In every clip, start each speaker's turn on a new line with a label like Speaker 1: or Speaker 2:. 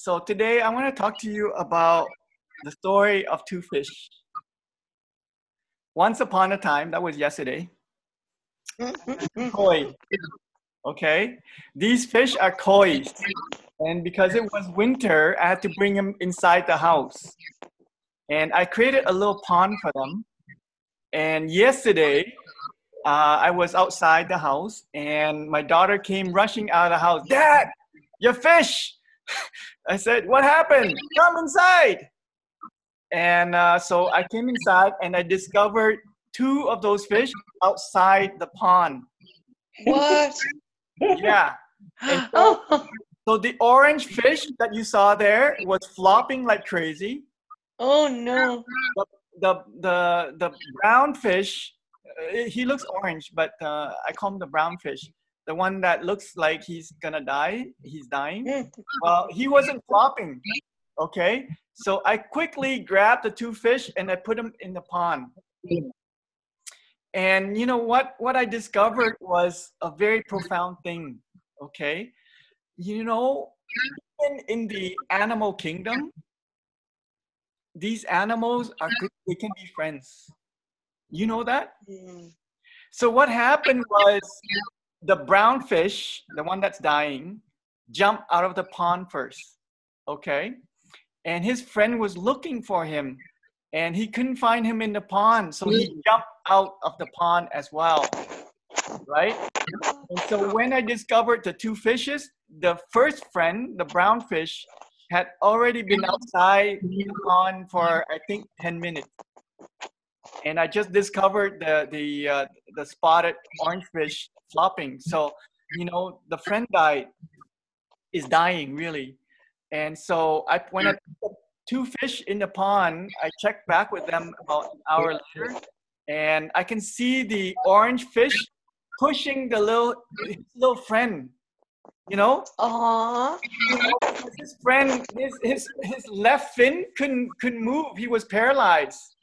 Speaker 1: so today I want to talk to you about the story of two fish. Once upon a time, that was yesterday. Koi. Okay, these fish are koi, and because it was winter, I had to bring them inside the house. And I created a little pond for them. And yesterday, uh, I was outside the house, and my daughter came rushing out of the house. Dad, your fish! I said, What happened? Come inside. And uh, so I came inside and I discovered two of those fish outside the pond.
Speaker 2: What?
Speaker 1: Yeah. So,
Speaker 2: oh,
Speaker 1: so the orange fish that you saw there was flopping like crazy.
Speaker 2: oh no.
Speaker 1: The the the brown fish, uh, he looks orange, but uh, I call him the brown fish. The one that looks like he's gonna die, he's dying. Well, he wasn't flopping. Okay, so I quickly grabbed the two fish and I put them in the pond. And you know what? What I discovered was a very profound thing. Okay, you know, even in the animal kingdom, these animals are good. They can be friends. You know that? So what happened was the brown fish, the one that's dying, jumped out of the pond first. Okay? And his friend was looking for him and he couldn't find him in the pond. So he jumped out of the pond as well. Right? And so when I discovered the two fishes, the first friend, the brown fish, had already been outside the pond for I think 10 minutes. And I just discovered the the uh, the spotted orange fish flopping. So, you know, the friend died is dying really. And so I when I put two fish in the pond, I checked back with them about an hour later, and I can see the orange fish pushing the little his little friend. You know,
Speaker 2: Aw.
Speaker 1: his friend, his, his his left fin couldn't couldn't move. He was paralyzed.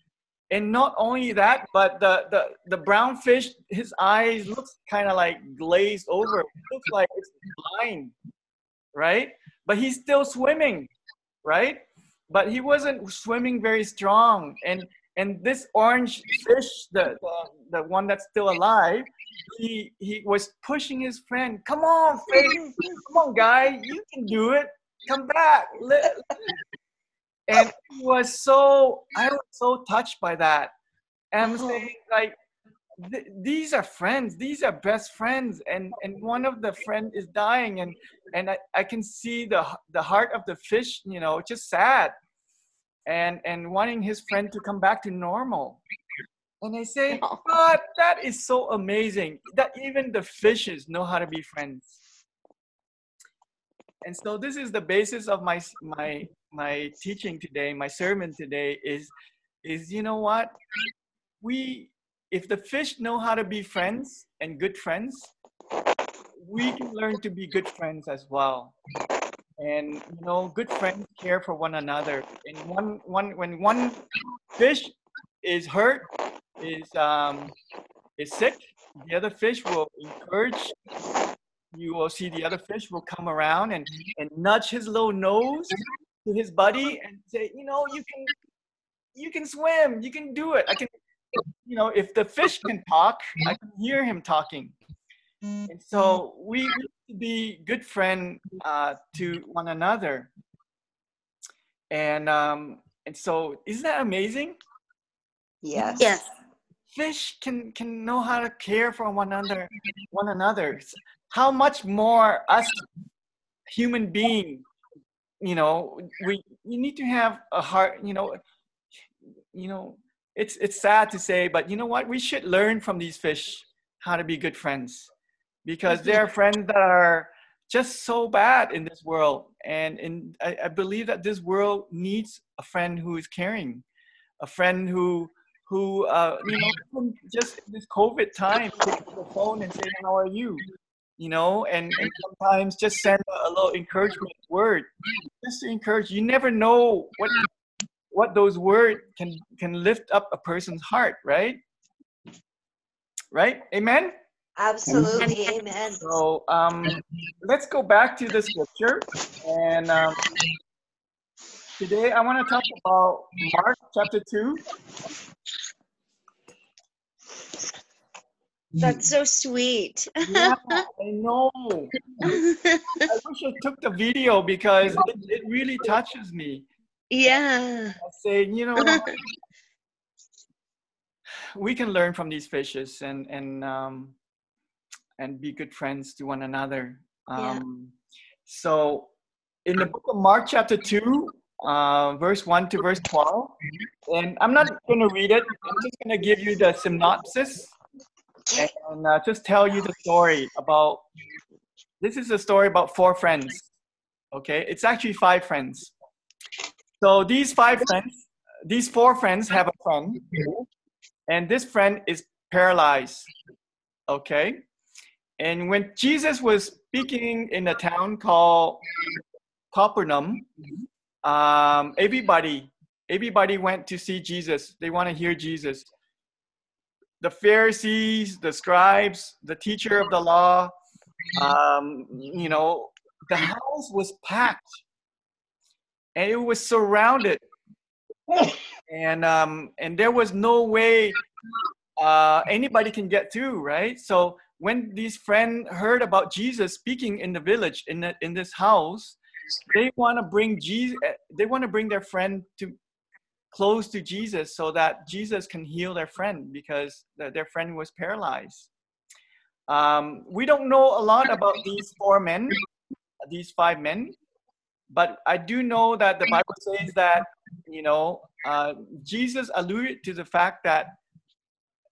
Speaker 1: And not only that, but the the, the brown fish, his eyes looks kind of like glazed over. It looks like it's blind, right? But he's still swimming, right? But he wasn't swimming very strong. And and this orange fish, the the, the one that's still alive, he he was pushing his friend. Come on, Faith. Come on, guy. You can do it. Come back. And he was so I was so touched by that. And I'm
Speaker 2: Oh.
Speaker 1: saying like th- these are friends. These are best friends. And and one of the friend is dying, and and I, I can see the the heart of the fish. You know, just sad, and and wanting his friend to come back to normal. And I say,
Speaker 2: Oh.
Speaker 1: God, that is so amazing that even the fishes know how to be friends. And so this is the basis of my my my teaching today, my sermon today is is you know what? We if the fish know how to be friends and good friends, we can learn to be good friends as well. And you know, good friends care for one another. And one one when one fish is hurt, is um is sick, the other fish will encourage you will see the other fish will come around and, and nudge his little nose to his buddy and say, you know, you can you can swim, you can do it. I can you know, if the fish can talk, I can hear him talking. And so we need to be good friend uh, to one another. And um, and so isn't that amazing?
Speaker 2: Yes.
Speaker 3: Yes.
Speaker 1: fish can can know how to care for one another one another how much more us human being you know we you need to have a heart you know you know it's it's sad to say but you know what? We should learn from these fish how to be good friends because there are friends that are just so bad in this world. And in I, I believe that this world needs a friend who is caring a friend who who uh, you know just in this COVID time pick up the phone and say how are you, you know, and, and sometimes just send a little encouragement word, just to encourage. You never know what what those words can can lift up a person's heart, right? Right? Amen.
Speaker 2: Absolutely. Amen.
Speaker 1: So um, let's go back to the scripture, and um, today I want to talk about Mark chapter 2.
Speaker 2: That's so sweet.
Speaker 1: Yeah, I know. I wish I took the video because it, it really touches me.
Speaker 2: yeah.
Speaker 1: I say, you know, we can learn from these fishes and and um, and be good friends to one another.
Speaker 2: Yeah.
Speaker 1: Um, So, in the book of Mark, chapter two, uh, verse one to verse twelve, and I'm not going to read it. I'm just going to give you the synopsis and uh, just tell you the story about. This is a story about four friends. Okay, it's actually five friends. So these five friends, these four friends have a friend, and this friend is paralyzed. Okay, and when Jesus was speaking in a town called Capernaum, um, everybody, everybody went to see Jesus. They want to hear Jesus. The Pharisees, the scribes, the teacher of the law, um, you know, the house was packed, and it was surrounded, and um, and there was no way uh, anybody can get through, right? So when these friends heard about Jesus speaking in the village in the, in this house, they want to bring Jesus. They want to bring their friend to close to Jesus so that Jesus can heal their friend because their friend was paralyzed. Um, we don't know a lot about these four men, these five men, but I do know that the Bible says that you know uh, Jesus alluded to the fact that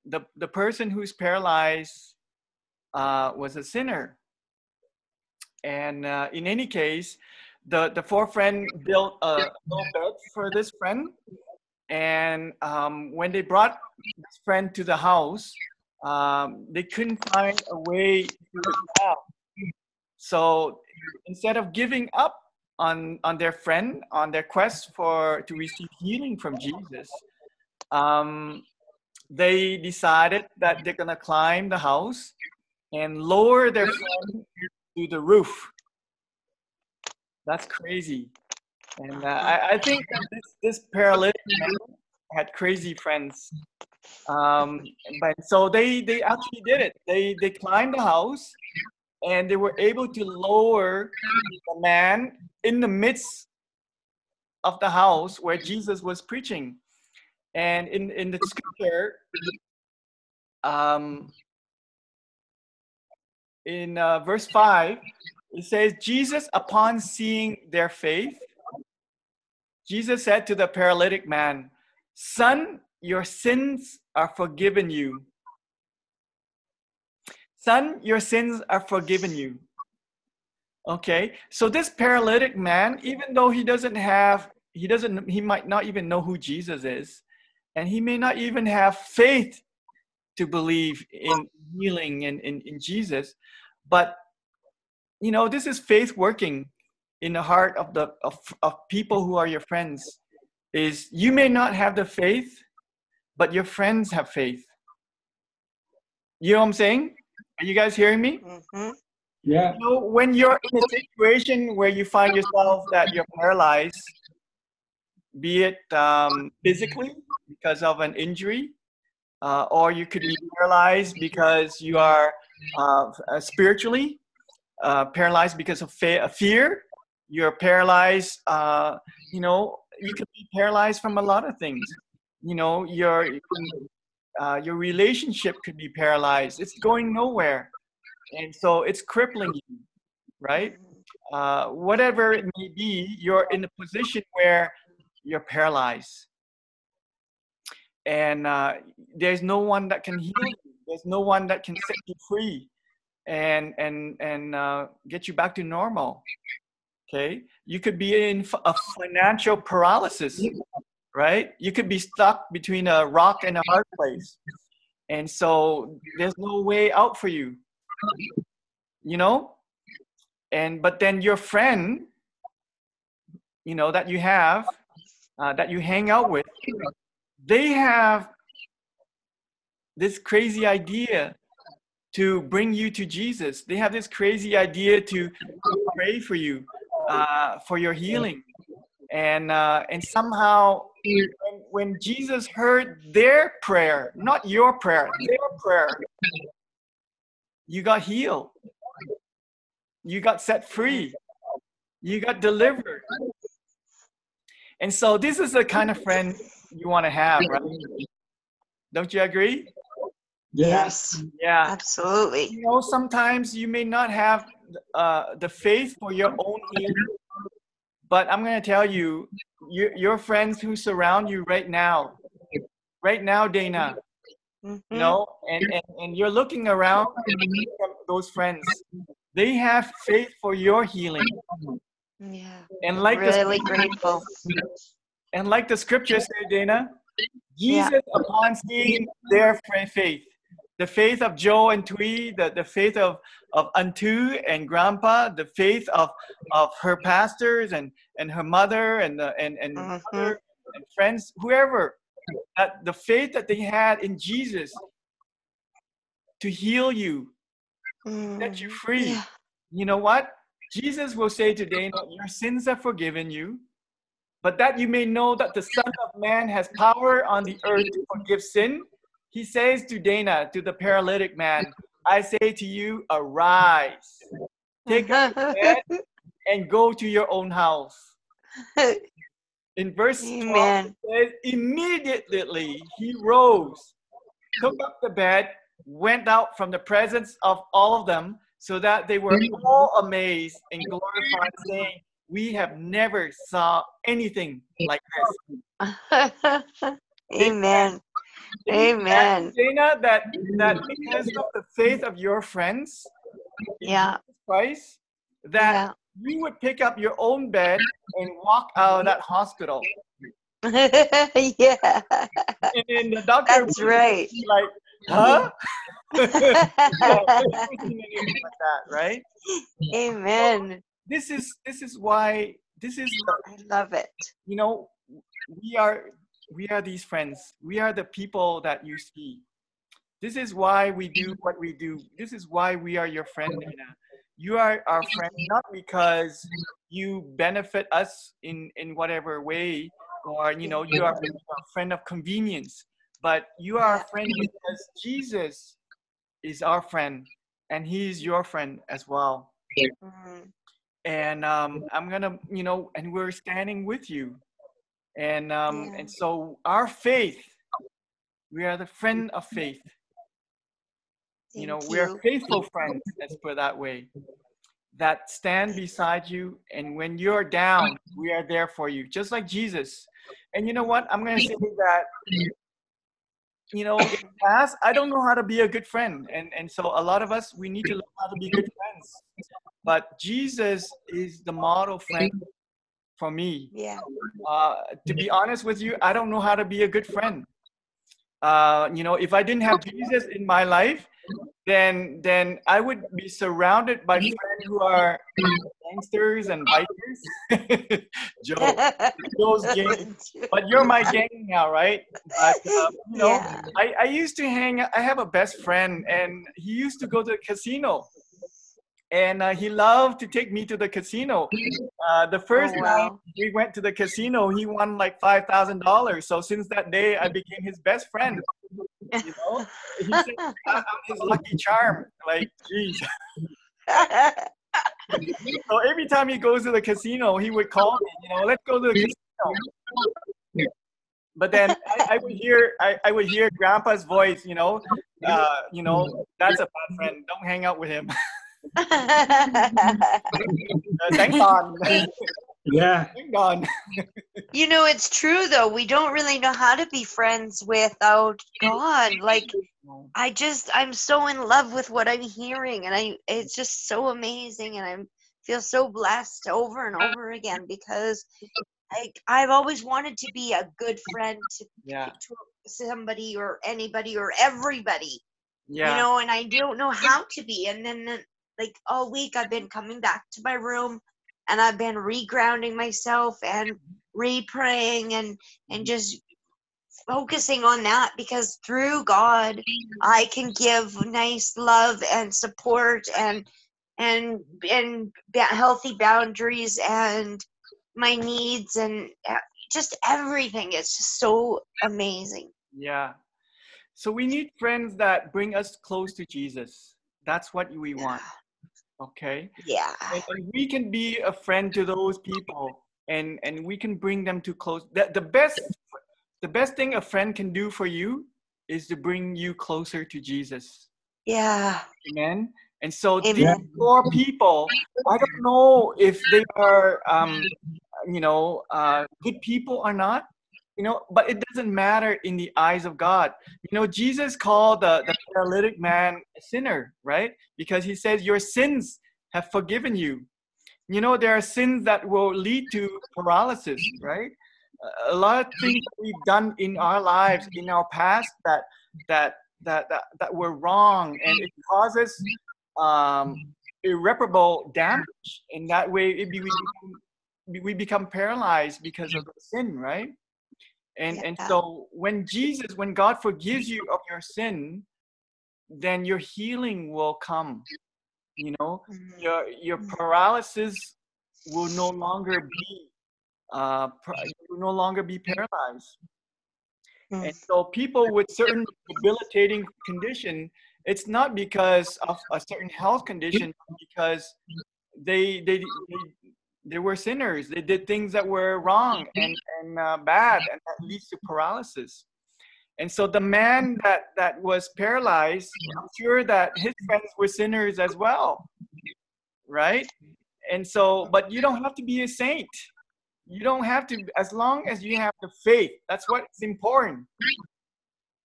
Speaker 1: the the person who's paralyzed uh, was a sinner. And uh, in any case, the the four friend built a little bed for this friend, and um, when they brought this friend to the house, um, they couldn't find a way to the crowd. So instead of giving up on on their friend on their quest for to receive healing from Jesus, um, they decided that they're gonna climb the house and lower their friend to the roof. That's crazy. And uh, I, I think this, this paralytic had crazy friends. Um, but so they, they actually did it. They, they climbed the house and they were able to lower the man in the midst of the house where Jesus was preaching. And in, in the scripture, um, in uh, verse 5, it says, Jesus, upon seeing their faith, Jesus said to the paralytic man, Son, your sins are forgiven you. Son, your sins are forgiven you. Okay, so this paralytic man, even though he doesn't have, he doesn't, he might not even know who Jesus is, and he may not even have faith to believe in healing and in, in Jesus, but you know, this is faith working in the heart of the of, of people who are your friends. Is you may not have the faith, but your friends have faith. You know what I'm saying? Are you guys hearing me?
Speaker 2: hmm
Speaker 3: Yeah.
Speaker 1: You know, when you're in a situation where you find yourself that you're paralyzed, be it um, physically because of an injury, uh, or you could be paralyzed because you are uh, uh, spiritually uh, paralyzed because of fe- fear. You're paralyzed. Uh, you know, you can be paralyzed from a lot of things. You know, your uh, your relationship could be paralyzed. It's going nowhere, and so it's crippling you, right? Uh, whatever it may be, you're in a position where you're paralyzed, and uh, there's no one that can heal you. There's no one that can set you free, and and and uh, get you back to normal. Okay, you could be in a financial paralysis, right? You could be stuck between a rock and a hard place, and so there's no way out for you. You know, and but then your friend, you know that you have, uh, that you hang out with, they have this crazy idea to bring you to Jesus. They have this crazy idea to pray for you uh, for your healing, and uh, and somehow when, when Jesus heard their prayer, not your prayer, their prayer, you got healed. You got set free. You got delivered. And so this is the kind of friend you want to have, right? Don't you agree?
Speaker 2: Yes,
Speaker 1: Yeah.
Speaker 2: absolutely.
Speaker 1: You know, sometimes you may not have uh, the faith for your own healing, but I'm going to tell you, your, your friends who surround you right now, right now, Dana,
Speaker 2: Mhm.
Speaker 1: you know, and, and, and you're looking around those friends, they have faith for your healing.
Speaker 2: Yeah,
Speaker 1: And like the
Speaker 2: really grateful.
Speaker 1: And like the scripture say, Dana,
Speaker 2: Yeah.
Speaker 1: Jesus, upon seeing their faith, the faith of Joe and Twee, the, the faith of, of Antu and Grandpa, the faith of, of her pastors and, and her mother and, the, and, and,
Speaker 2: Mhm.
Speaker 1: mother and friends, whoever, that the faith that they had in Jesus to heal you, set you
Speaker 2: Mm,
Speaker 1: free.
Speaker 2: Yeah.
Speaker 1: You know what? Jesus will say today, Your sins are forgiven you, but that you may know that the Son of Man has power on the earth to forgive sin. He says to Dana, to the paralytic man, I say to you, arise, take up your bed and go to your own house. In verse 12, it says, immediately he rose, took up the bed, went out from the presence of all of them, so that they were all amazed and glorified, saying, We have never saw anything like this.
Speaker 2: Amen.
Speaker 1: Can you
Speaker 2: Amen.
Speaker 1: Dana, that that mm-hmm. because of the faith of your friends
Speaker 2: Yeah.
Speaker 1: Jesus Christ, that
Speaker 2: Yeah.
Speaker 1: you would pick up your own bed and walk out of that hospital.
Speaker 2: yeah.
Speaker 1: And then the doctor
Speaker 2: That's right.
Speaker 1: like, huh? Like that, right?
Speaker 2: Amen.
Speaker 1: This is this is why this is the
Speaker 2: I love it.
Speaker 1: you know we are we are these friends. We are the people that you see. This is why we do what we do. This is why we are your friend Nina. you are our friend not because you benefit us in in whatever way or you know you are a friend of convenience but you are a friend because jesus is our friend and he's your friend as well.
Speaker 2: Mm,
Speaker 1: and um, I'm gonna, you know, and we're standing with you, and um,
Speaker 2: Yeah.
Speaker 1: and so our faith, we are the friend of faith. you know,
Speaker 2: thank
Speaker 1: we are faithful friends. Let's put it that way. That stand beside you, and when you're down, we are there for you, just like Jesus. And you know what? I'm gonna say that. You know, in the past, I don't know how to be a good friend, and and so a lot of us we need to learn how to be good friends. But Jesus is the model friend for me.
Speaker 2: Yeah.
Speaker 1: Uh, to be honest with you, I don't know how to be a good friend. Uh, you know, if I didn't have Jesus in my life, then then I would be surrounded by friends who are gangsters and bikers. Joe, Joe's gang. But you're my gang now, right? But uh, you know,
Speaker 2: Yeah.
Speaker 1: I, I used to hang. I have a best friend, and he used to go to the casino, and uh, he loved to take me to the casino. Uh, the first
Speaker 2: Oh,
Speaker 1: time
Speaker 2: wow.
Speaker 1: we went to the casino, he won like five thousand dollars. So since that day, I became his best friend. You know, he said I- I'm his lucky charm. Like, geez. So every time he goes to the casino, he would call me. You know, let's go to the casino. But then I, I would hear, I, I would hear Grandpa's voice. You know, uh, you know, that's a bad friend. Don't hang out with him. Thank God.
Speaker 3: Yeah.
Speaker 1: thank God.
Speaker 2: you know, it's true though. We don't really know how to be friends without God. Like I just I'm so in love with what I'm hearing and I it's just so amazing and I feel so blessed over and over again because I I've always wanted to be a good friend to,
Speaker 1: Yeah,
Speaker 2: to somebody or anybody or everybody.
Speaker 1: yeah.
Speaker 2: you know, and I don't know how to be. And then, like all week, I've been coming back to my room, and I've been regrounding myself and re-praying and and just focusing on that because through God, I can give nice love and support and and and healthy boundaries and my needs and uh, just everything. It's just so amazing.
Speaker 1: Yeah. So we need friends that bring us close to Jesus. That's what we want. Okay.
Speaker 2: Yeah.
Speaker 1: And, and we can be a friend to those people and and we can bring them to close. The, the best the best thing a friend can do for you is to bring you closer to Jesus.
Speaker 2: Yeah.
Speaker 1: Amen. And so
Speaker 2: Amen.
Speaker 1: these four people, I don't know if they are, um, you know, uh, good people or not. You know, but it doesn't matter in the eyes of God. You know, Jesus called the, the paralytic man a sinner, right? Because he says, Your sins have forgiven you. You know, there are sins that will lead to paralysis, right? A lot of things we've done in our lives, in our past, that that that that, that were wrong, and it causes um, irreparable damage. and that way, it be, we, become, we become paralyzed because of the sin, right? And and so when Jesus, when God forgives you of your sin, then your healing will come. You know,
Speaker 2: Mhm.
Speaker 1: your your
Speaker 2: Mm.
Speaker 1: paralysis will no longer be uh you will no longer be paralyzed.
Speaker 2: Mm.
Speaker 1: And so people with certain debilitating condition, it's not because of a certain health condition, because they they they, they were sinners. They did things that were wrong mm-hmm. and and uh, bad, and that mm-hmm. leads to paralysis. And so the man that that was paralyzed, mm-hmm. I'm sure that his friends were sinners as well, right? And so, but you don't have to be a saint. You don't have to, as long as you have the faith. That's what's important.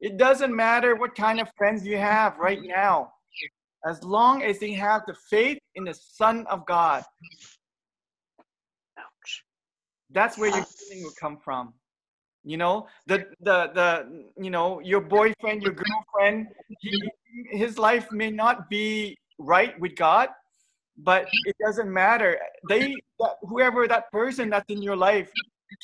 Speaker 1: It doesn't matter what kind of friends you have right now, as long as they have the faith in the Son of God. That's where your healing will come from. You know, the the the you know your boyfriend, your girlfriend, he, his life may not be right with God, but it doesn't matter. They that, whoever that person that's in your life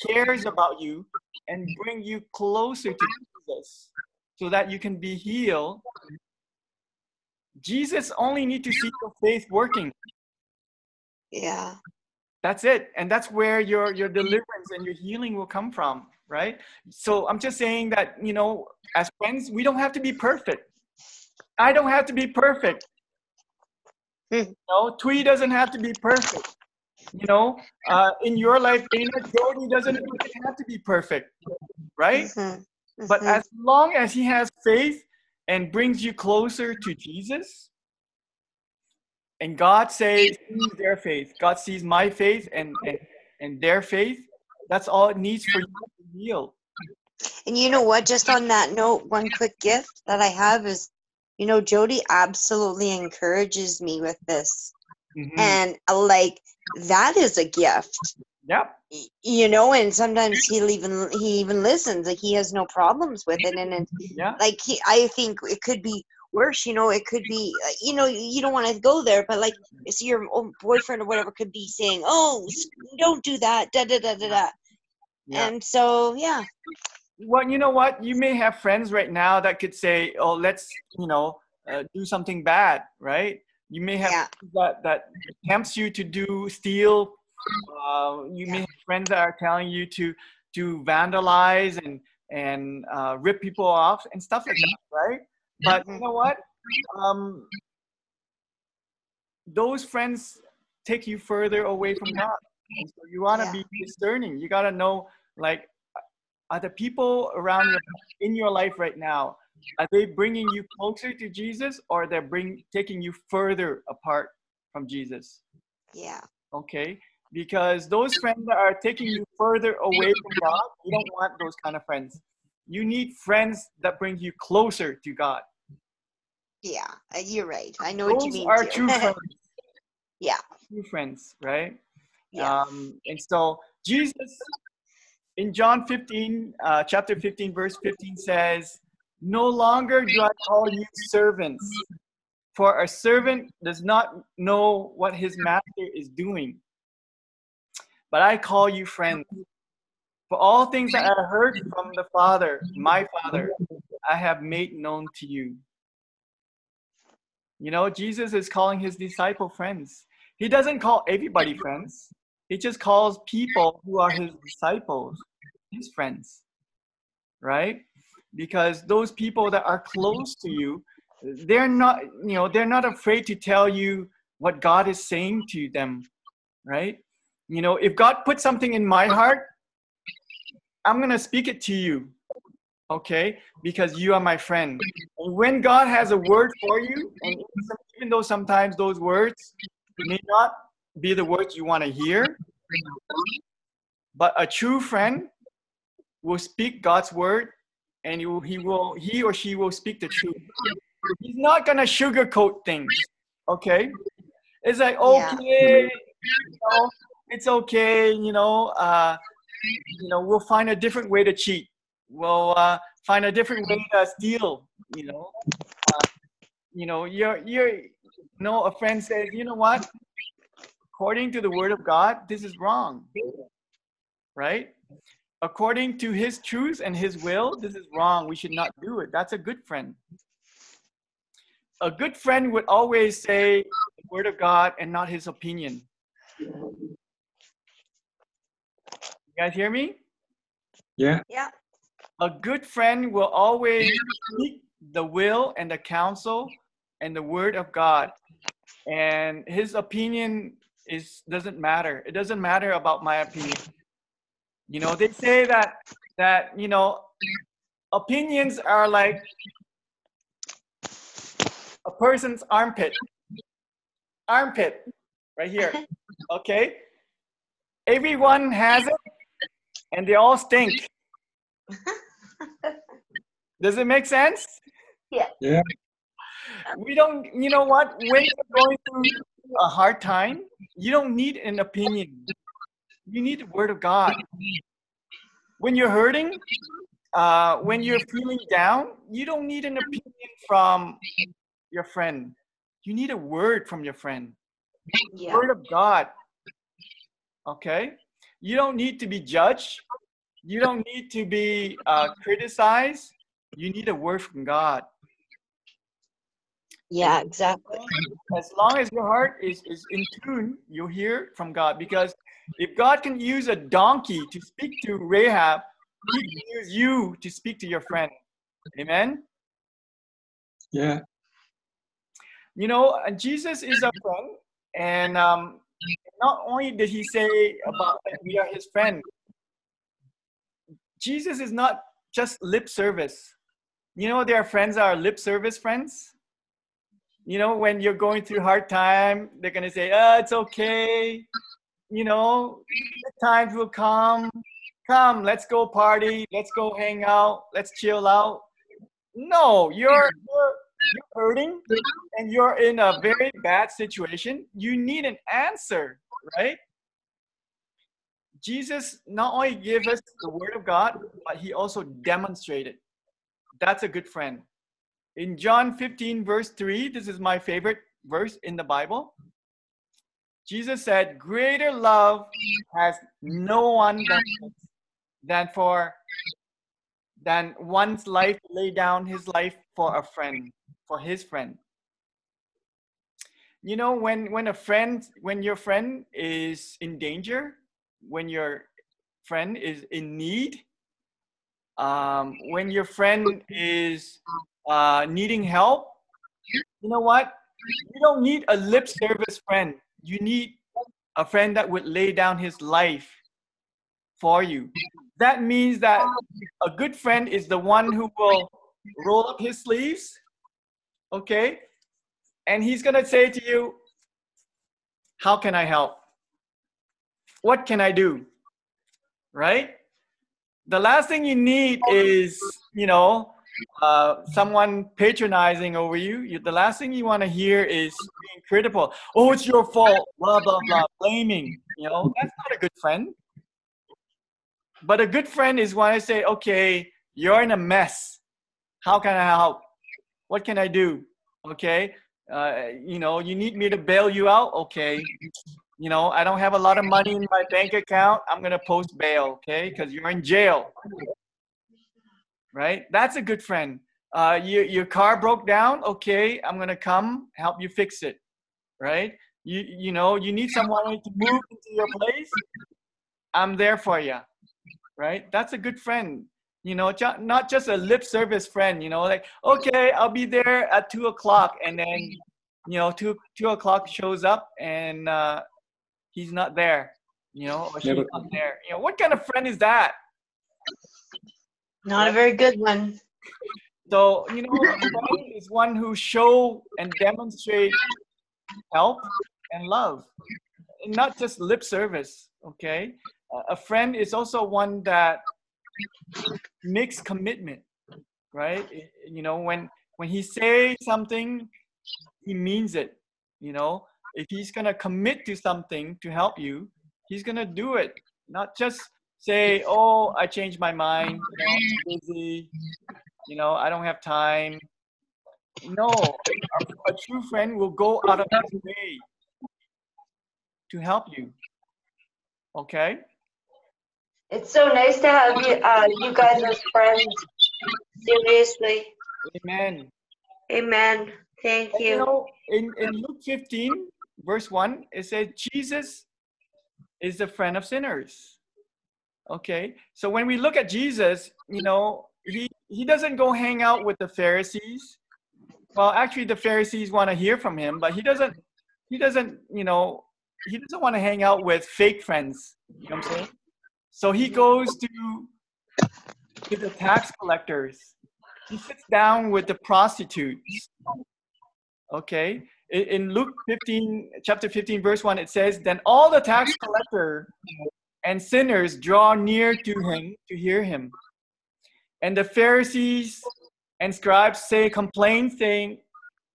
Speaker 1: cares about you and bring you closer to Jesus, so that you can be healed. Jesus only need to see your faith working.
Speaker 2: Yeah.
Speaker 1: That's it. And that's where your your deliverance and your healing will come from, right? So I'm just saying that, you know, as friends, we don't have to be perfect. I don't have to be perfect.
Speaker 2: Hmm.
Speaker 1: No, Twee doesn't have to be perfect. You know, uh, in your life, Dana, Jody doesn't have to be perfect, right?
Speaker 2: Mhm.
Speaker 1: But
Speaker 2: Mhm.
Speaker 1: as long as he has faith and brings you closer to Jesus, and God says sees their faith, God sees my faith and, and and their faith. That's all it needs for you to heal.
Speaker 2: And you know what? Just on that note, one quick gift that I have is, you know, Jody absolutely encourages me with this.
Speaker 1: Mhm.
Speaker 2: And uh, like, that is a gift,
Speaker 1: Yep.
Speaker 2: you know, and sometimes he'll even, he even listens. Like, he has no problems with it. And it,
Speaker 1: Yeah.
Speaker 2: like, he, I think it could be worse, you know, it could be, uh, you know, you don't want to go there, but like, it's your own boyfriend or whatever could be saying, oh, don't do that, da da da da da.
Speaker 1: Yeah.
Speaker 2: And so, yeah.
Speaker 1: well, you know what? You may have friends right now that could say, "Oh, let's, you know, uh, do something bad," right? You may have
Speaker 2: Yeah.
Speaker 1: that that tempts you to do steal. Uh, you may have friends that are telling you to to vandalize and and uh, rip people off and stuff like that, right? But you
Speaker 2: Mhm.
Speaker 1: know what? Um, those friends take you further away from God. And so you want to
Speaker 2: Yeah.
Speaker 1: be discerning. You got to know, like, are the people around you in your life right now are they bringing you closer to jesus or they're bring taking you further apart from jesus
Speaker 2: Yeah.
Speaker 1: okay because those friends that are taking you further away from god you don't want those kind of friends you need friends that bring you closer to god
Speaker 2: Yeah, uh, you're right. I know what you
Speaker 1: those
Speaker 2: mean
Speaker 1: are
Speaker 2: too.
Speaker 1: true friends
Speaker 2: yeah,
Speaker 1: true friends right
Speaker 2: yeah,
Speaker 1: Um, and so Jesus in John 15, uh, chapter 15, verse 15 says, No longer do I call you servants, for a servant does not know what his master is doing. But I call you friends. For all things that I heard from the Father, my Father, I have made known to you. You know, Jesus is calling his disciple friends. He doesn't call everybody friends. He just calls people who are his disciples, his friends, right? Because those people that are close to you, they're not, you know, they're not afraid to tell you what God is saying to them, right? You know, if God put something in my heart, I'm going to speak it to you, okay? Because you are my friend. And when God has a word for you, and even though sometimes those words may not be the words you want to hear, but a true friend will speak God's word and he will, he will he or she will speak the truth. He's not gonna sugarcoat things. Okay? It's like okay, yeah. you know, it's okay, you know, uh, you know, we'll find a different way to cheat. We'll uh, find a different way to steal, you know. Uh, you know, you're you're you know, a friend says, you know what? According to the word of God, this is wrong. Right? According to his truth and his will, this is wrong. We should not do it. That's a good friend. A good friend would always say the word of God and not his opinion. You guys hear me?
Speaker 3: Yeah.
Speaker 2: Yeah.
Speaker 1: A good friend will always speak the will and the counsel and the word of God. And his opinion is doesn't matter. It doesn't matter about my opinion. You know, they say that that you know opinions are like a person's armpit. Armpit, right here. Okay? Everyone has it and they all stink. Does it make sense?
Speaker 2: Yeah.
Speaker 3: Yeah.
Speaker 1: We don't, you know what? When you're going through a hard time, you don't need an opinion. You need the word of God. When you're hurting, uh, when you're feeling down, you don't need an opinion from your friend. You need a word from your friend.
Speaker 2: Yeah.
Speaker 1: Word of God. Okay? You don't need to be judged. You don't need to be uh, criticized. You need a word from God.
Speaker 2: Yeah, exactly.
Speaker 1: As long as your heart is, is in tune, you'll hear from God. Because if God can use a donkey to speak to Rahab, he can use you to speak to your friend. Amen?
Speaker 3: Yeah.
Speaker 1: You know, Jesus is a friend. And um, not only did he say about we are his friend, Jesus is not just lip service. You know, their friends are lip service friends. You know, when you're going through hard time, they're gonna say, "Oh, it's okay." You know, the times will come. Come, let's go party. Let's go hang out. Let's chill out. No, you're you're, you're hurting and you're in a very bad situation. You need an answer, right? Jesus not only gave us the word of God, but he also demonstrated. That's a good friend. In John 15, verse 3, this is my favorite verse in the Bible. Jesus said, Greater love has no one than, for than one's life lay down his life for a friend, for his friend. You know, when when a friend, when your friend is in danger, when your friend is in need, um, when your friend is uh, needing help, you know what? You don't need a lip service friend. You need a friend that would lay down his life for you. That means that a good friend is the one who will roll up his sleeves, okay? And he's gonna say to you, How can I help? What can I do? Right? The last thing you need is, you know, uh, someone patronizing over you, you, the last thing you want to hear is being critical. Oh, it's your fault. Blah blah blah. Blaming. You know, that's not a good friend. But a good friend is when I say, okay, you're in a mess. How can I help? What can I do? Okay. Uh, you know, you need me to bail you out. Okay. You know, I don't have a lot of money in my bank account. I'm gonna post bail. Okay, because you're in jail right? That's a good friend. Uh, your, your car broke down. Okay, I'm gonna come help you fix it, right? You you know you need someone to move into your place. I'm there for you, right? That's a good friend. You know, not just a lip service friend. You know, like okay, I'll be there at two o'clock, and then you know two two o'clock shows up and uh, he's not there. You know, or she's
Speaker 3: Never-
Speaker 1: not there. You know, what kind of friend is that?
Speaker 2: Not a very good one.
Speaker 1: So you know, a friend is one who show and demonstrate help and love, and not just lip service. Okay, A- a friend is also one that makes commitment, right? You know, when when he say something, he means it. You know, if he's gonna commit to something to help you, he's gonna do it. Not just say, "Oh, I changed my mind. You know, busy. You know, I don't have time." No, a, a true friend will go out of his way to help you. Okay.
Speaker 2: It's so nice to have you, uh, you guys as friends. Seriously.
Speaker 1: Amen.
Speaker 2: Amen. Thank
Speaker 1: you
Speaker 2: you.
Speaker 1: know, in, in Luke 15, verse 1, it says, Jesus is the friend of sinners. Okay, so when we look at Jesus, you know, he, he doesn't go hang out with the Pharisees. Well, actually, the Pharisees want to hear from him, but he doesn't, he doesn't, you know, he doesn't want to hang out with fake friends. You know what I'm saying? So he goes to, to the tax collectors. He sits down with the prostitutes. Okay. In, in Luke 15, chapter 15, verse 1, it says, Then all the tax collector and sinners draw near to him to hear him. And the Pharisees and scribes say, complain, saying,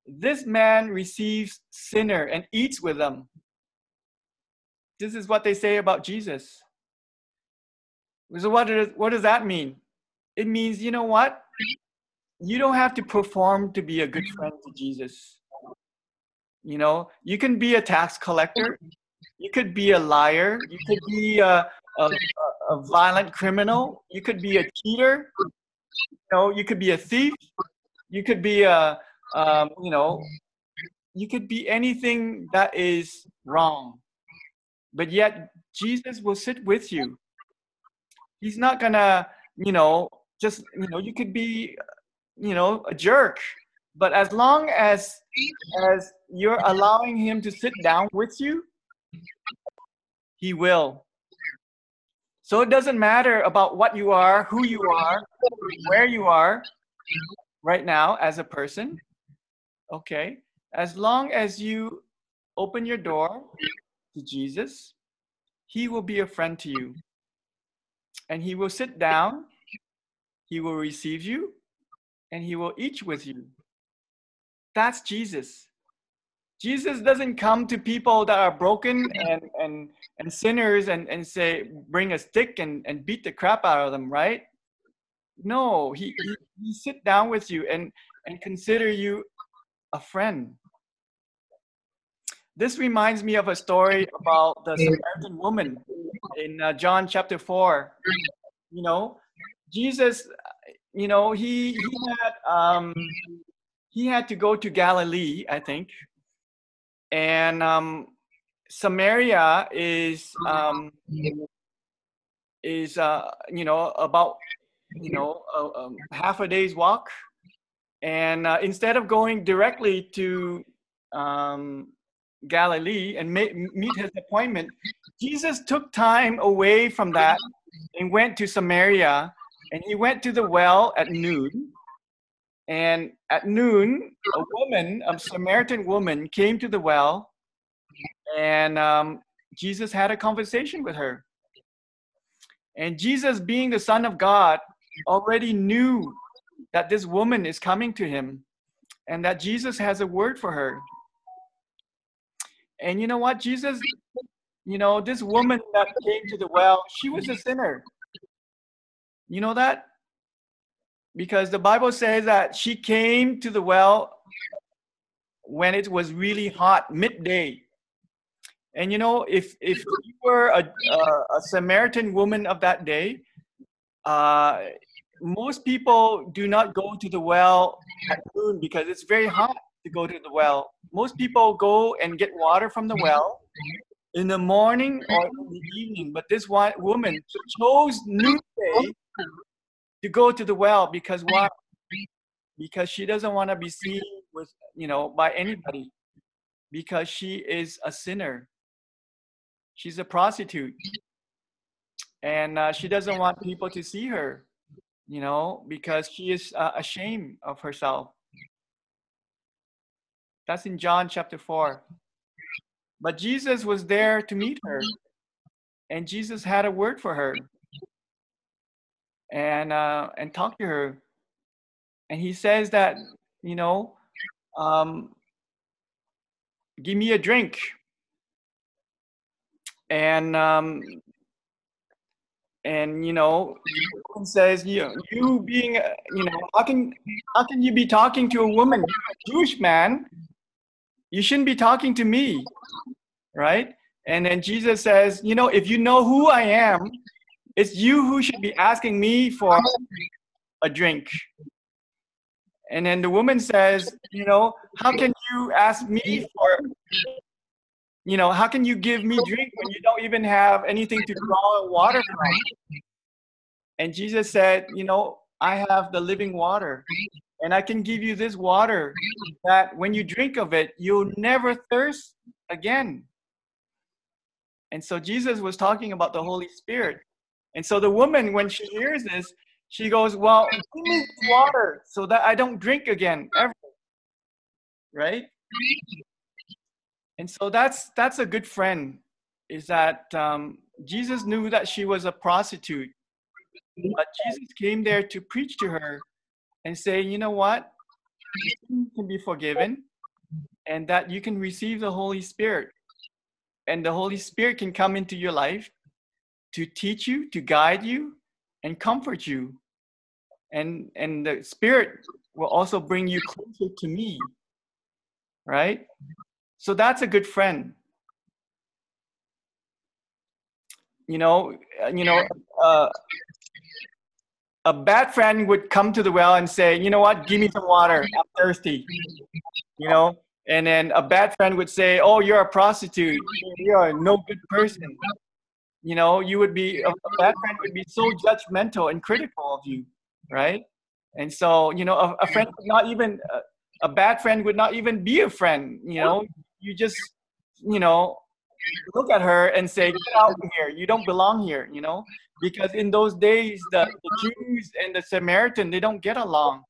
Speaker 1: This man receives sinner and eats with them. This is what they say about Jesus. So what does, what does that mean? It means, you know what? You don't have to perform to be a good friend to Jesus. You know, you can be a tax collector, you could be a liar, you could be a, a, a- violent criminal, you could be a cheater, you know, you could be a thief, you could be a, um, you know, you could be anything that is wrong. But yet, Jesus will sit with you. He's not gonna, you know, just, you know, you could be, you know, a jerk. But as long as as you're allowing him to sit down with you, he will. So it doesn't matter about what you are, who you are, where you are right now as a person. Okay. As long as you open your door to Jesus, he will be a friend to you. And he will sit down, he will receive you, and he will eat with you. That's Jesus. Jesus doesn't come to people that are broken and, and, and sinners and, and say, bring a stick and, and beat the crap out of them, right? No, he, he, he sit down with you and, and consider you a friend. This reminds me of a story about the Samaritan woman in uh, John chapter 4. You know, Jesus, you know, he, he had um, he had to go to Galilee, I think, and um, Samaria is um, is uh, you know about you know a, half a day's walk, and uh, instead of going directly to um, Galilee and meet his appointment, Jesus took time away from that and went to Samaria, and he went to the well at noon. And at noon, a woman, a Samaritan woman, came to the well, and um, Jesus had a conversation with her. And Jesus, being the Son of God, already knew that this woman is coming to him and that Jesus has a word for her. And you know what? Jesus, you know, this woman that came to the well, she was a sinner. You know that? Because the Bible says that she came to the well when it was really hot, midday. And you know, if if you were a, a, Samaritan woman of that day, uh, most people do not go to the well at noon because it's very hot. To go to the well. Most people go and get water from the well in the morning or in the evening, but this one woman chose noonday to go to the well because why? Because she doesn't want to be seen with you know by anybody because she is a sinner. She's a prostitute, and uh, she doesn't want people to see her, you know, because she is uh, ashamed of herself. That's in John chapter 4. But Jesus was there to meet her, and Jesus had a word for her and uh, and talk to her. And he says that, you know, um, give me a drink. And um, and you know, says you you being uh, you know how can how can you be talking to a woman, a Jewish man? You shouldn't be talking to me, right? And then Jesus says, you know, if you know who I am, it's you who should be asking me for a drink. And then the woman says, you know, how can you ask me for, you know, how can you give me drink when you don't even have anything to draw a water from? And Jesus said, you know, I have the living water. And I can give you this water that when you drink of it, you'll never thirst again. And so Jesus was talking about the Holy Spirit. And so the woman, when she hears this, she goes, Well, give me water so that I don't drink again ever. Right? And so that's that's a good friend, is that um, Jesus knew that she was a prostitute. But Jesus came there to preach to her and say, you know what? You can be forgiven and that you can receive the Holy Spirit. And the Holy Spirit can come into your life to teach you, to guide you, and comfort you. And, and the Spirit will also bring you closer to me. Right? So that's a good friend. You know, you know, uh, a bad friend would come to the well and say, you know what, give me some water. I'm thirsty. You know, and then a bad friend would say, oh, you're a prostitute. You're a no good person. You know, you would be, a, bad friend would be so judgmental and critical of you, right? And so, you know, a, a friend would not even, a, a bad friend would not even be a friend. You know, you just, you know, look at her and say, get out here. You don't belong here, you know? Because in those days, the, the Jews and the Samaritan, they don't get along,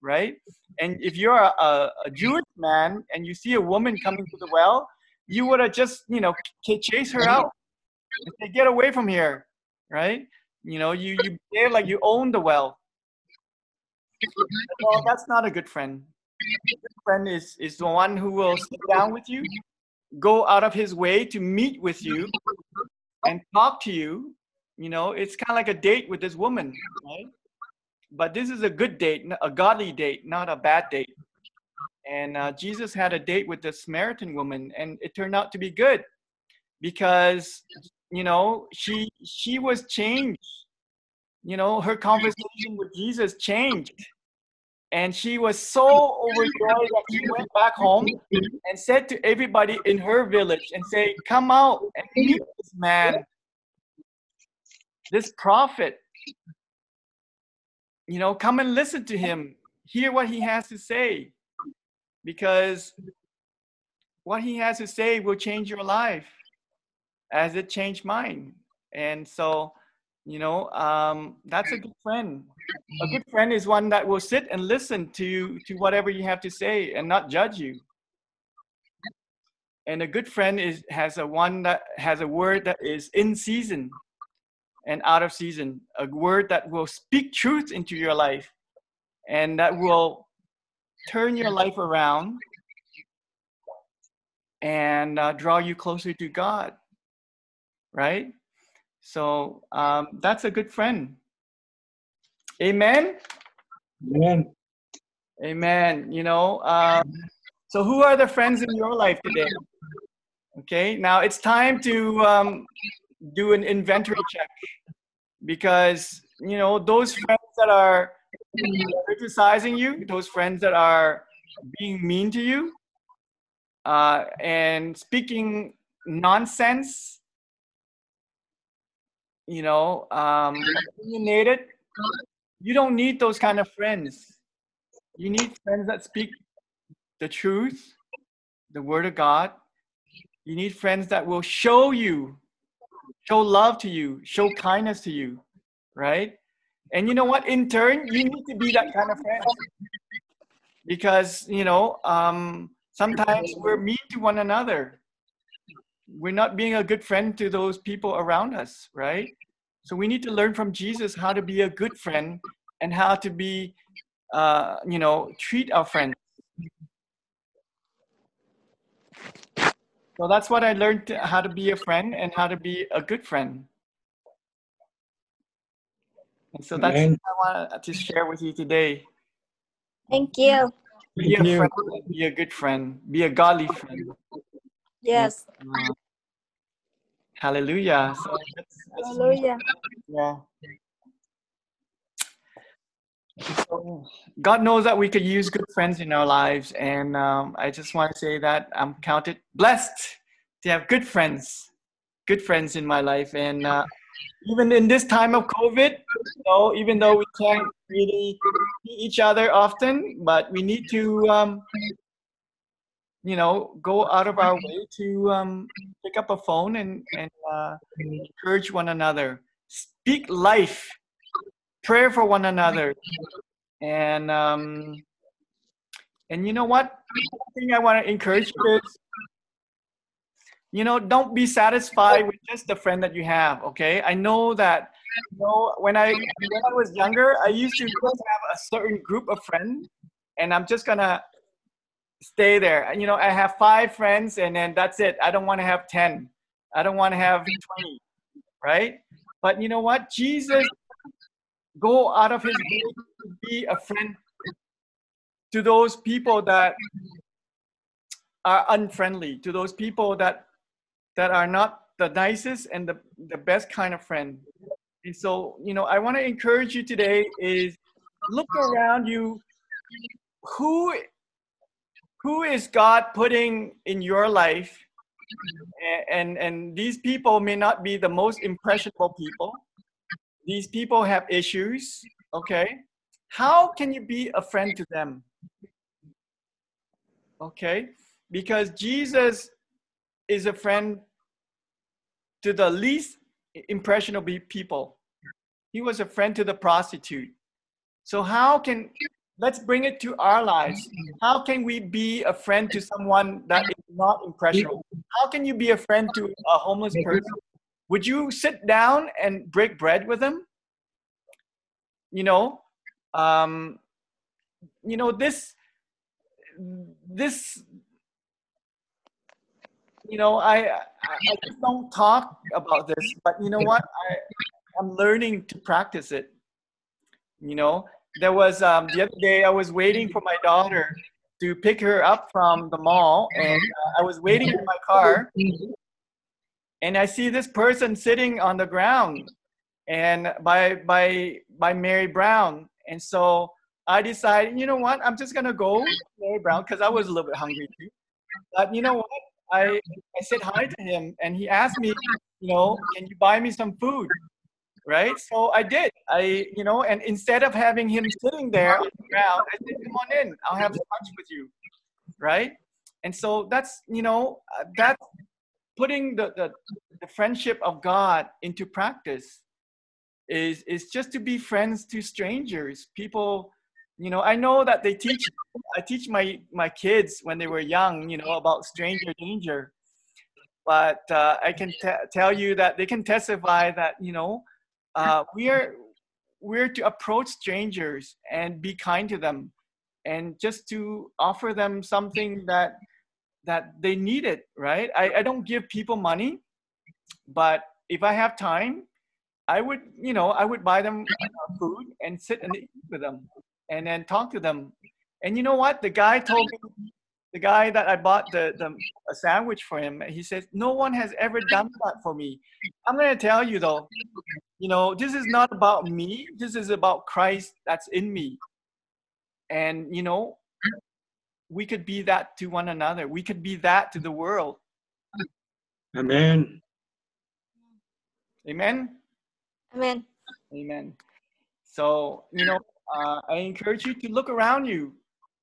Speaker 1: right? And if you're a, a, Jewish man and you see a woman coming to the well, you would have just, you know, chase her out and say, get away from here, right? You know, you, you behave like you own the well. Well, that's not a good friend. A good friend is, is the one who will sit down with you go out of his way to meet with you and talk to you. You know, it's kind of like a date with this woman, right? But this is a good date, a godly date, not a bad date. And uh, Jesus had a date with the Samaritan woman, and it turned out to be good because you know she she was changed. You know, her conversation with Jesus changed and she was so overjoyed that she went back home and said to everybody in her village and say, come out and meet this man, this prophet. You know, come and listen to him, hear what he has to say, because what he has to say will change your life as it changed mine. And so, you know, um, that's a good friend a good friend is one that will sit and listen to to whatever you have to say and not judge you. And a good friend is has a one that has a word that is in season and out of season. A word that will speak truth into your life and that will turn your life around and uh, draw you closer to god right? So um, that's a good friend Amen.
Speaker 3: Amen.
Speaker 1: Amen. You know, um, so who are the friends in your life today? Okay, now it's time to um, do an inventory check because you know those friends that are criticizing you, those friends that are being mean to you uh, and speaking nonsense, you know, um, opinionated, you don't need those kind of friends. You need friends that speak the truth, the word of God. You need friends that will show you, show love to you, show kindness to you, right? And you know what? In turn, you need to be that kind of friend because you know um, sometimes we're mean to one another. We're not being a good friend to those people around us, right? So we need to learn from Jesus how to be a good friend and how to be, uh, you know, treat our friends. So that's what I learned to, how to be a friend and how to be a good friend. And so that's
Speaker 3: Amen.
Speaker 1: what I want to share with you today.
Speaker 4: Thank you.
Speaker 1: Be a
Speaker 3: Thank you.
Speaker 1: friend, be a good friend, be a godly friend.
Speaker 4: Yes.
Speaker 1: Uh, hallelujah. So that's, that's
Speaker 4: Hallelujah.
Speaker 1: yeah. So God knows that we could use good friends in our lives, and um, I just want to say that I'm counted blessed to have good friends, good friends in my life, and uh, even in this time of COVID, you know, even though we can't really see each other often, but we need to, um, you know, go out of our way to um, pick up a phone and and uh, encourage one another, speak life, pray for one another, and um, and you know what? One thing I want to encourage you is, you know, don't be satisfied with just the friend that you have. Okay, I know that. You know, when I when I was younger, I used to just have a certain group of friends, and I'm just gonna stay there. You know, I have five friends, and then that's it. I don't want to have ten. I don't want to have twenty, right? But you know what? Jesus go out of his way to be a friend to those people that are unfriendly, to those people that that are not the nicest and the, the best kind of friend. And so, you know, I want to encourage you today is look around you who who is God putting in your life? And and these people may not be the most impressionable people. These people have issues okay? How can you be a friend to them? Okay? Because jesus is a friend to the least impressionable people. He was a friend to the prostitute. So how can let's bring it to our lives. How can we be a friend to someone that is not impressionable how can you be a friend to a homeless person? would you sit down and break bread with them? You know um you know this this you know i i, I just don't talk about this but you know what? I i'm learning to practice it you know there was um the other day i was waiting for my daughter to pick her up from the mall and uh, i was waiting in my car and i see this person sitting on the ground and by by by Mary Brown. And so I decided, you know what, I'm just gonna go Mary Brown because I was a little bit hungry too. But you know what, I I said hi to him, and he asked me, you know, can you buy me some food? Right. So I did. I you know, and instead of having him sitting there on the ground, I said, come on in, I'll have lunch with you. Right. And so that's you know uh, that's putting the, the the friendship of God into practice is is just to be friends to strangers people you know i know that they teach i teach my my kids when they were young you know about stranger danger but uh, i can t- tell you that they can testify that you know uh, we are we're to approach strangers and be kind to them and just to offer them something that that they need it right i, I don't give people money but if i have time I would, you know, I would buy them uh, food and sit and eat with them, and then talk to them. And you know what? The guy told me, the guy that I bought the, the a sandwich for him, he says, "No one has ever done that for me." I'm gonna tell you though, you know, this is not about me. This is about Christ that's in me. And you know, we could be that to one another. We could be that to the world.
Speaker 3: Amen.
Speaker 1: Amen.
Speaker 4: Amen.
Speaker 1: Amen. So, you know, uh, I encourage you to look around you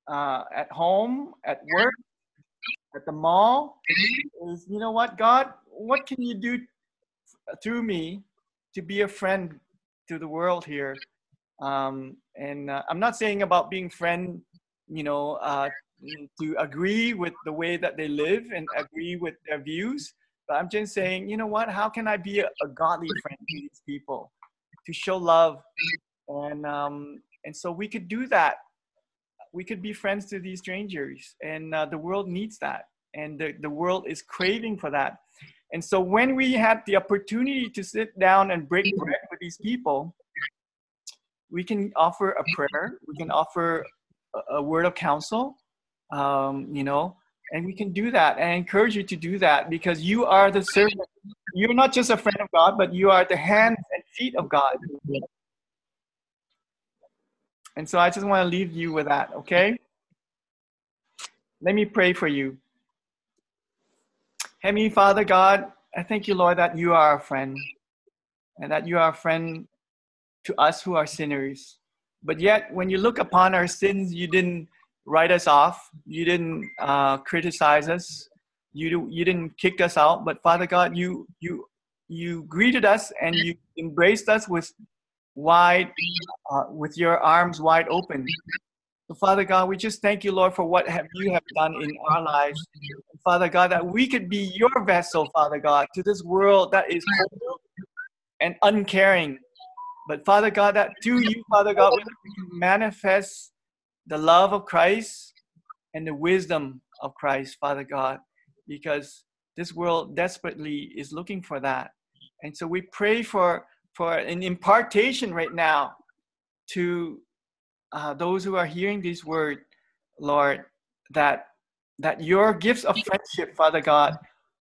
Speaker 1: uh, at home, at work, at the mall. Is, you know what, God, what can you do through me to be a friend to the world here? Um, and uh, I'm not saying about being friend, you know, uh, to agree with the way that they live and agree with their views, but I'm just saying, you know what, how can I be a, a godly friend to these people? To show love and um, and so we could do that. We could be friends to these strangers, and uh, the world needs that, and the, the world is craving for that. And so when we had the opportunity to sit down and break bread with these people, we can offer a prayer, we can offer a, a word of counsel, um, you know, and we can do that. And I encourage you to do that because you are the servant. You're not just a friend of God, but you are the hands and feet of God. And so I just want to leave you with that, okay? Let me pray for you. Heavenly Father God, I thank you, Lord, that you are a friend and that you are a friend to us who are sinners. But yet, when you look upon our sins, you didn't write us off, you didn't uh, criticize us, you, you didn't kick us out. But Father God, you, you, you greeted us and you embraced us with wide, uh, with your arms wide open. So Father God, we just thank you, Lord, for what have you have done in our lives. Father God, that we could be your vessel, Father God, to this world that is cold and uncaring. But Father God, that through you, Father God, we can manifest the love of Christ and the wisdom of Christ, Father God, because this world desperately is looking for that. And so we pray for for an impartation right now to uh, those who are hearing this word, Lord, that that your gifts of friendship, Father God,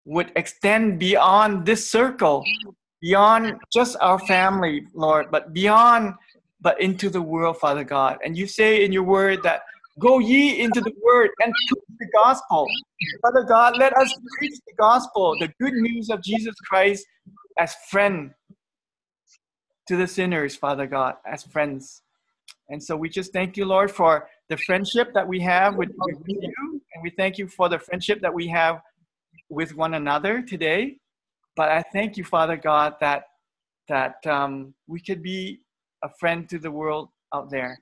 Speaker 1: would extend beyond this circle, beyond just our family, Lord, but beyond, but into the world, Father God. And you say in your word that go ye into the word and preach the gospel. Father God, let us preach the gospel, the good news of Jesus Christ as friend to the sinners, Father God, as friends. And so we just thank you, Lord, for the friendship that we have with, with you. And we thank you for the friendship that we have with one another today. But I thank you, Father God, that that um, we could be a friend to the world out there.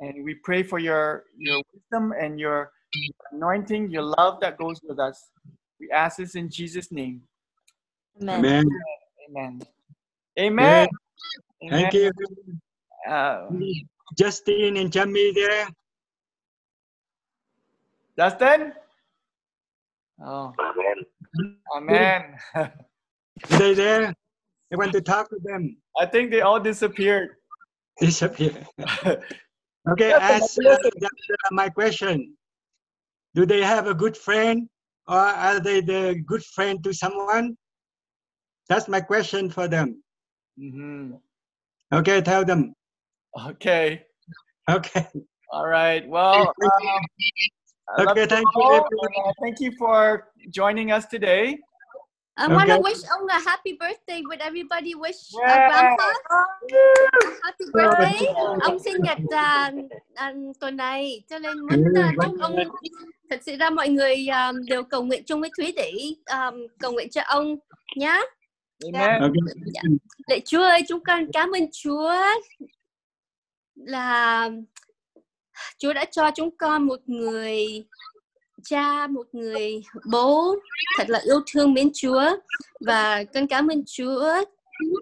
Speaker 1: And we pray for your your wisdom and your anointing, your love that goes with us. We ask this in Jesus' name.
Speaker 4: Amen.
Speaker 3: Amen.
Speaker 1: Amen. Amen.
Speaker 3: Thank you.
Speaker 1: Uh,
Speaker 3: Justin and Jamie there.
Speaker 1: Justin? Oh, amen.
Speaker 3: Are they there? I want to talk to them.
Speaker 1: I think they all disappeared.
Speaker 3: Disappeared. Okay, ask uh, uh, my question. Do they have a good friend or are they the good friend to someone? That's my question for them.
Speaker 1: Hmm
Speaker 3: Okay, tell them.
Speaker 1: Okay.
Speaker 3: Okay.
Speaker 1: All right. Well, um,
Speaker 3: Okay, thank you, everyone.
Speaker 1: and, uh, thank you for joining us today.
Speaker 4: I want to
Speaker 3: Okay.
Speaker 4: wish ông a happy birthday. Would everybody wish uh,
Speaker 1: Yeah.
Speaker 4: Grandpa happy birthday? Ông sinh nhật à, à, tuần này, cho nên muốn à, chúc ông thật sự ra mọi người à, đều cầu nguyện chung với Thúy để à, cầu nguyện cho ông nhé.
Speaker 1: Amen.
Speaker 3: Okay.
Speaker 4: Lạy Chúa ơi, chúng con cảm ơn Chúa là Chúa đã cho chúng con một người cha, một người bố thật là yêu thương mến Chúa và con cảm ơn Chúa.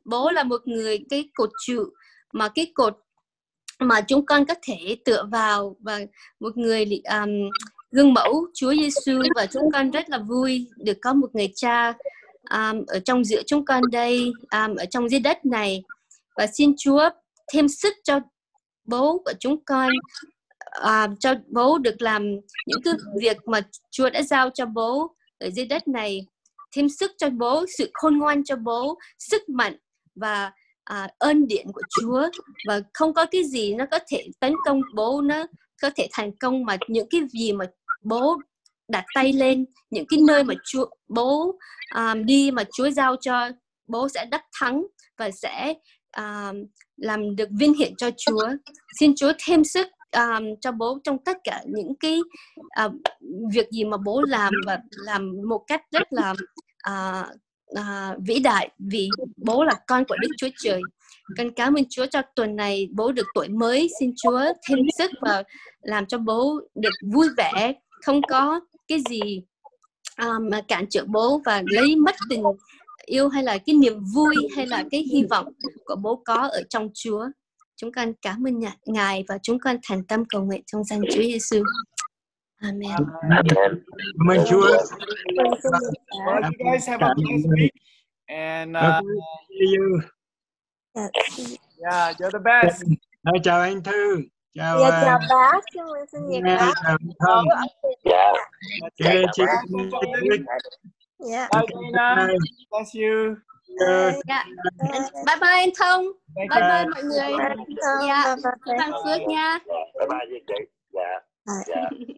Speaker 4: Bố là một người cái cột trụ mà cái cột mà chúng con có thể tựa vào và một người um, gương mẫu Chúa Giêsu và chúng con rất là vui được có một người cha um, ở trong giữa chúng con đây um, ở trong dưới đất này. Và xin Chúa thêm sức cho bố của chúng con uh, cho bố được làm những cái việc mà Chúa đã giao cho bố ở dưới đất này. Thêm sức cho bố sự khôn ngoan cho bố sức mạnh và à, ơn điện của Chúa. Và không có cái gì nó có thể tấn công bố nó có thể thành công mà những cái gì mà bố đặt tay lên những cái nơi mà Chúa bố um, đi mà Chúa giao cho bố sẽ đắc thắng và sẽ um, làm được vinh hiển cho Chúa. Xin Chúa thêm sức um, cho bố trong tất cả những cái uh, việc gì mà bố làm và làm một cách rất là uh, uh, vĩ đại vì bố là con của Đức Chúa Trời. Con cảm ơn Chúa cho tuần này bố được tuổi mới. Xin Chúa thêm sức và làm cho bố được vui vẻ, không có cái gì um, mà cản trở bố và lấy mất tình yêu hay là cái niềm vui hay là cái hy vọng của bố có ở trong Chúa. Chúng con cảm ơn Ngài và chúng con thành tâm cầu nguyện trong danh Chúa Giêsu. Amen.
Speaker 3: Cảm ơn Chúa.
Speaker 1: You guys have a blessed week. And uh,
Speaker 3: see you.
Speaker 1: yeah, you're the best.
Speaker 3: Chào anh Thư. Chào
Speaker 5: Dạ chào bác, mừng sinh nhật
Speaker 3: Nga,
Speaker 5: bác.
Speaker 3: Thông.
Speaker 6: Dạ.
Speaker 3: Okay, chị
Speaker 5: Dạ.
Speaker 1: Bye. Bless you.
Speaker 4: Dạ. Bye bye anh Thông. Bye
Speaker 1: you.
Speaker 4: bye mọi người. Dạ.
Speaker 5: Dạ.
Speaker 4: Chúc Phước nha.
Speaker 6: Bye bye chị. Dạ.
Speaker 5: Dạ.
Speaker 6: Dạ.